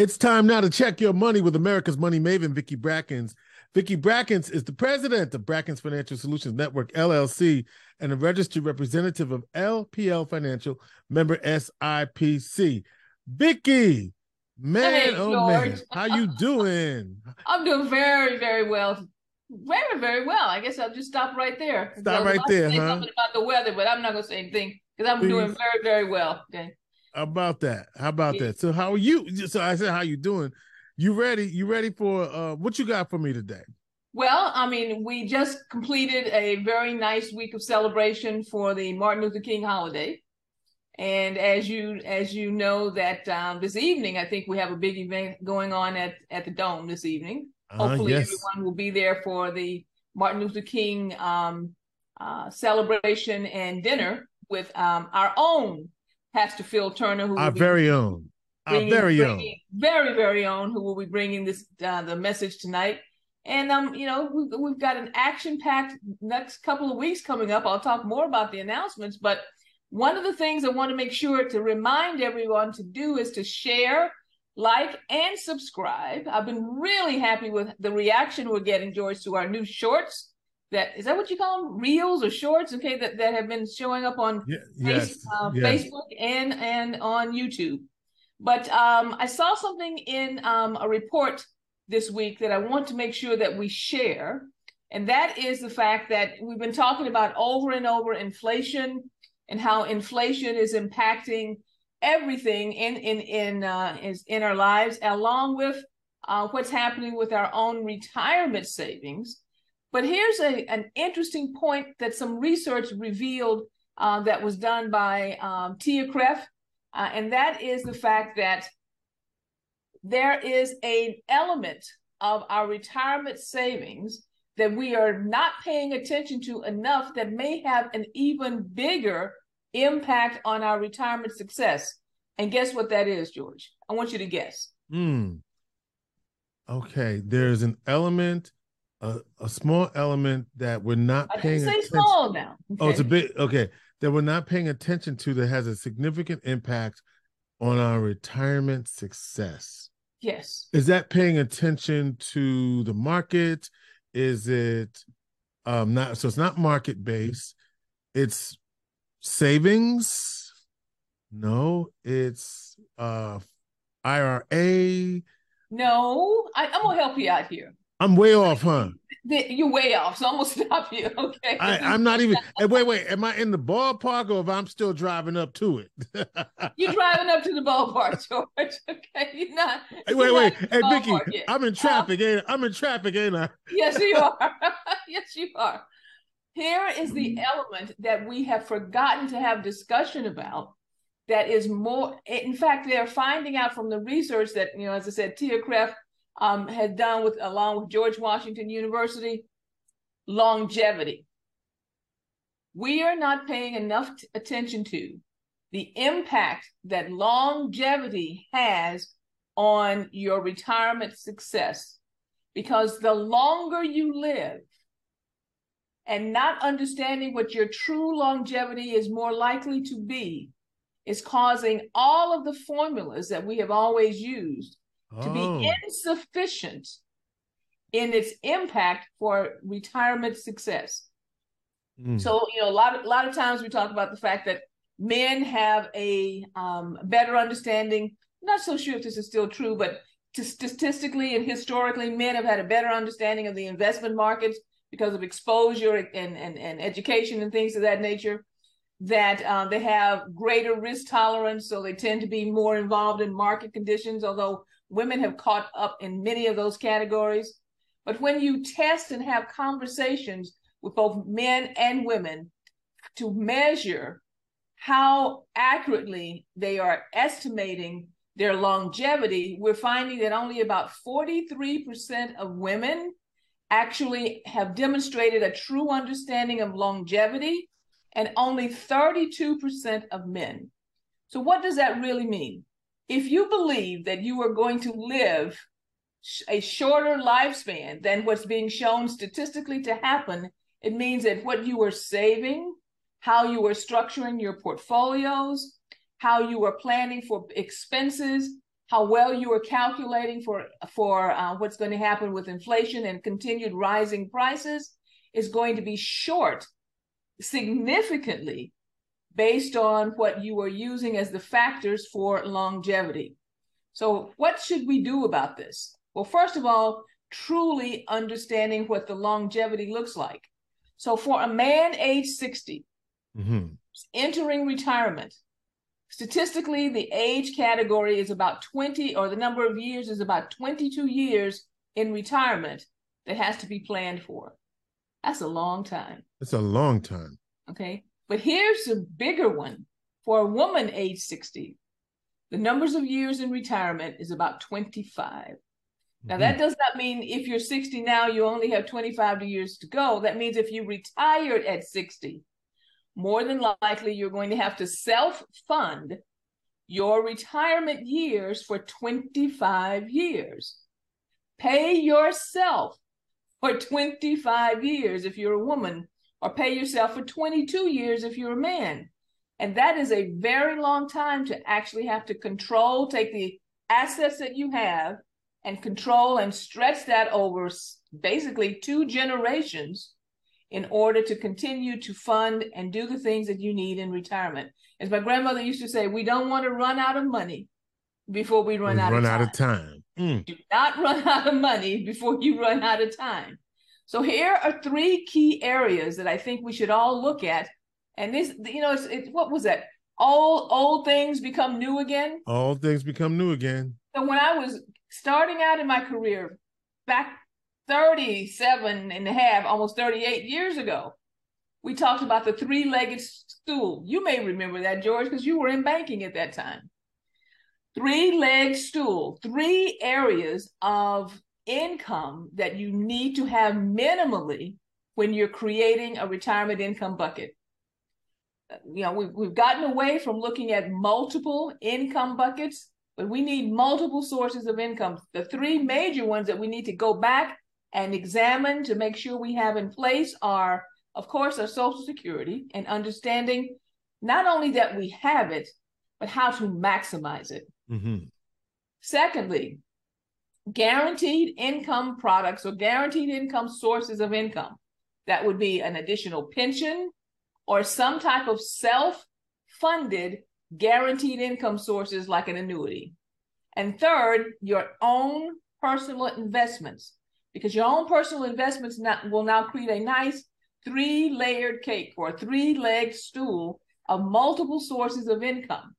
It's time now to check your money with America's money maven, Vicki Brackens. Vicki Brackens is the president of Brackens Financial Solutions Network, LLC, and a registered representative of LPL Financial, member SIPC. Vicki, man, Hey, oh George. man, how you doing? I'm doing very, very well. Very, very well. I guess I'll just stop right there. Stop right there, huh? Something about the weather, but I'm not gonna say anything because I'm Please. doing very, very well. Okay. How about that? How about Yeah. that? So how are you? So I said, how you doing? You ready? You ready for uh what you got for me today? Well, I mean, we just completed a very nice week of celebration for the Martin Luther King holiday. And as you as you know that um, this evening, I think we have a big event going on at at the Dome this evening. Uh, Hopefully, yes. everyone will be there for the Martin Luther King um, uh, celebration and dinner with um, our own Pastor Phil Turner, who Our be very own. Our bringing- very own. very very own, who will be bringing this uh, the message tonight. And um, you know, we've, we've got an action-packed next couple of weeks coming up. I'll talk more about the announcements, but one of the things I want to make sure to remind everyone to do is to share, like, and subscribe. I've been really happy with the reaction we're getting, George, to our new shorts. That is that what you call them, reels or shorts? Okay, that that have been showing up on Yeah, Face- yes. uh, yes. Facebook and and on YouTube. But um, I saw something in um, a report this week that I want to make sure that we share, and that is the fact that we've been talking about over and over inflation and how inflation is impacting everything in in in uh, is in our lives, along with uh, what's happening with our own retirement savings. But here's a, an interesting point that some research revealed uh, that was done by um, TIAA-CREF, uh, and that is the fact that there is an element of our retirement savings that we are not paying attention to enough that may have an even bigger impact on our retirement success. And guess what that is, George? I want you to guess. Hmm. Okay, there's an element, a, a small element that we're not I paying say attention. small now. Oh, it's a bit okay. That we're not paying attention to that has a significant impact on our retirement success. Yes. Is that paying attention to the market? Is it um not so it's not market based, it's savings. No, it's uh IRA. No, I, I'm gonna help you out here. I'm way off, huh? You're way off, so I'm gonna stop you. Okay. I, I'm not even. Hey, wait, wait. Am I in the ballpark or if I'm still driving up to it? You're driving up to the ballpark, George. Okay, you're not. Hey, wait, wait. Hey, Vicki, yet. I'm in uh-huh. traffic. Ain't I? I'm in traffic, ain't I? Yes, you are. yes, you are. Here is the element that we have forgotten to have discussion about. That is more. In fact, they are finding out from the research that you know, as I said, TIAA-CREF um, had done with along with George Washington University, longevity. We are not paying enough t- attention to the impact that longevity has on your retirement success because the longer you live and not understanding what your true longevity is more likely to be is causing all of the formulas that we have always used to Oh, be insufficient in its impact for retirement success. mm. So, you know, a lot of, a lot of times we talk about the fact that men have a um, better understanding. Not so sure if this is still true, but to statistically and historically, men have had a better understanding of the investment markets because of exposure and, and, and education and things of that nature. That um, they have greater risk tolerance, so they tend to be more involved in market conditions, although women have caught up in many of those categories. But when you test and have conversations with both men and women to measure how accurately they are estimating their longevity, we're finding that only about 43% of women actually have demonstrated a true understanding of longevity, and only 32% of men. So, what does that really mean? If you believe that you are going to live a shorter lifespan than what's being shown statistically to happen, it means that what you are saving, how you are structuring your portfolios, how you are planning for expenses, how well you are calculating for for uh, what's going to happen with inflation and continued rising prices is going to be short significantly based on what you are using as the factors for longevity. So, what should we do about this? Well, first of all, truly understanding what the longevity looks like. So, for a man age 60, mm-hmm. entering retirement, statistically, the age category is about 20, or the number of years is about 22 years in retirement that has to be planned for. That's a long time. It's a long time. Okay. But here's a bigger one for a woman age 60. The numbers of years in retirement is about 25. Now, that mm-hmm. does not mean if you're 60 now, you only have 25 years to go. That means if you retired at 60, more than likely you're going to have to self fund your retirement years for 25 years. Pay yourself for 25 years if you're a woman, or pay yourself for 22 years if you're a man. And that is a very long time to actually have to control, take the assets that you have and control and stretch that over basically two generations in order to continue to fund and do the things that you need in retirement. As my grandmother used to say, we don't want to run out of money before we run, out, run of out of time. Mm. Do not run out of money before you run out of time. So here are three key areas that I think we should all look at. And this, you know, it's, it's what was that? All old things become new again. All things become new again. So when I was starting out in my career back 37 and a half, almost 38 years ago, we talked about the three legged stool. You may remember that, George, because you were in banking at that time. Three legged stool, three areas of income that you need to have minimally when you're creating a retirement income bucket. You know, we've, we've gotten away from looking at multiple income buckets but we need multiple sources of income. The three major ones that we need to go back and examine to make sure we have in place are, of course, our Social Security and understanding not only that we have it, but how to maximize it. Mm-hmm. Secondly, guaranteed income products or guaranteed income sources of income. That would be an additional pension or some type of self funded guaranteed income sources like an annuity. And third, your own personal investments, because your own personal investments not, will now create a nice three layered cake or three legged stool of multiple sources of income.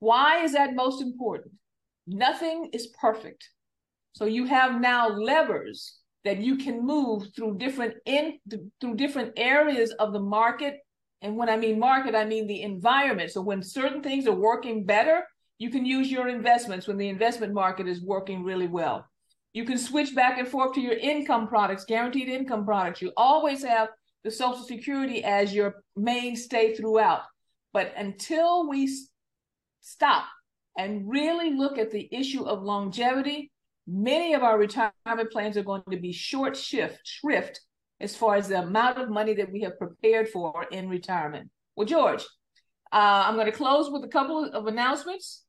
Why is that most important? Nothing is perfect. So you have now levers that you can move through different in through different areas of the market and when I mean market, I mean the environment. So when certain things are working better, you can use your investments when the investment market is working really well. You can switch back and forth to your income products, guaranteed income products. You always have the Social Security as your mainstay throughout. But until we stop and really look at the issue of longevity, many of our retirement plans are going to be short shift shrift as far as the amount of money that we have prepared for in retirement. Well, George, uh, I'm going to close with a couple of announcements.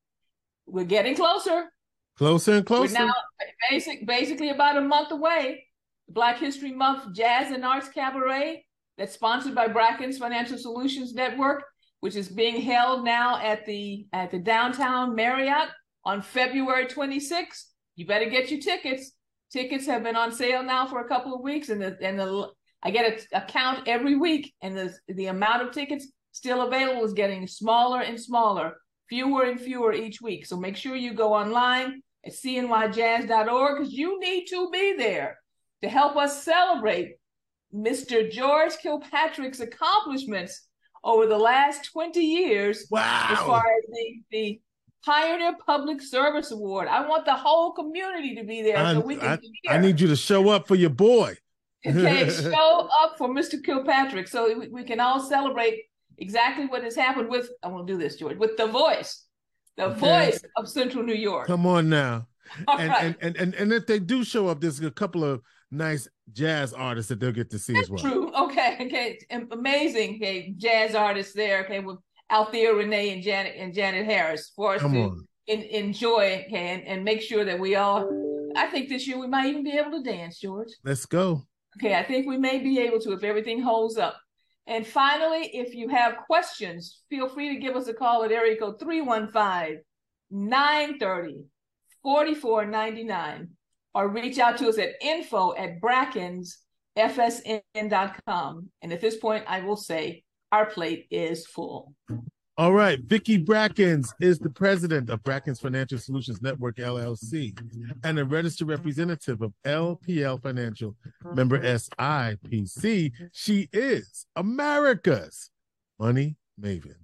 We're getting closer. Closer and closer. We're now basic, basically about a month away. Black History Month Jazz and Arts Cabaret that's sponsored by Bracken's Financial Solutions Network, which is being held now at the at the downtown Marriott on February 26th. You better get your tickets. Tickets have been on sale now for a couple of weeks, and the and the I get a, a count every week, and the the amount of tickets still available is getting smaller and smaller, fewer and fewer each week. So make sure you go online at cnyjazz.org because you need to be there to help us celebrate Mr. George Kilpatrick's accomplishments over the last 20 years wow. as far as the, the Pioneer Public Service Award. I want the whole community to be there I, so we can I, I, need you to show up for your boy. okay, show up for Mr. Kilpatrick so we, we, can all celebrate exactly what has happened with, I want to do this, George, with the voice, the okay. voice of Central New York. Come on now. And, right. and, and, and, and if they do show up, there's a couple of nice jazz artists that they'll get to see That's as well. True. Okay. Okay. Amazing. Okay. Jazz artists there. Okay. With Althea Rene and Janet and Janet Harris for us Come to in, enjoy and, and make sure that we all, I think this year we might even be able to dance, George. Let's go. Okay, I think we may be able to if everything holds up. And finally, if you have questions, feel free to give us a call at area code 315 930 4499 or reach out to us at info at brackensfsn.com. And at this point, I will say our plate is full. All right. Vicki Brackens is the president of Brackens Financial Solutions Network, LLC, and a registered representative of LPL Financial, member SIPC. She is America's money maven.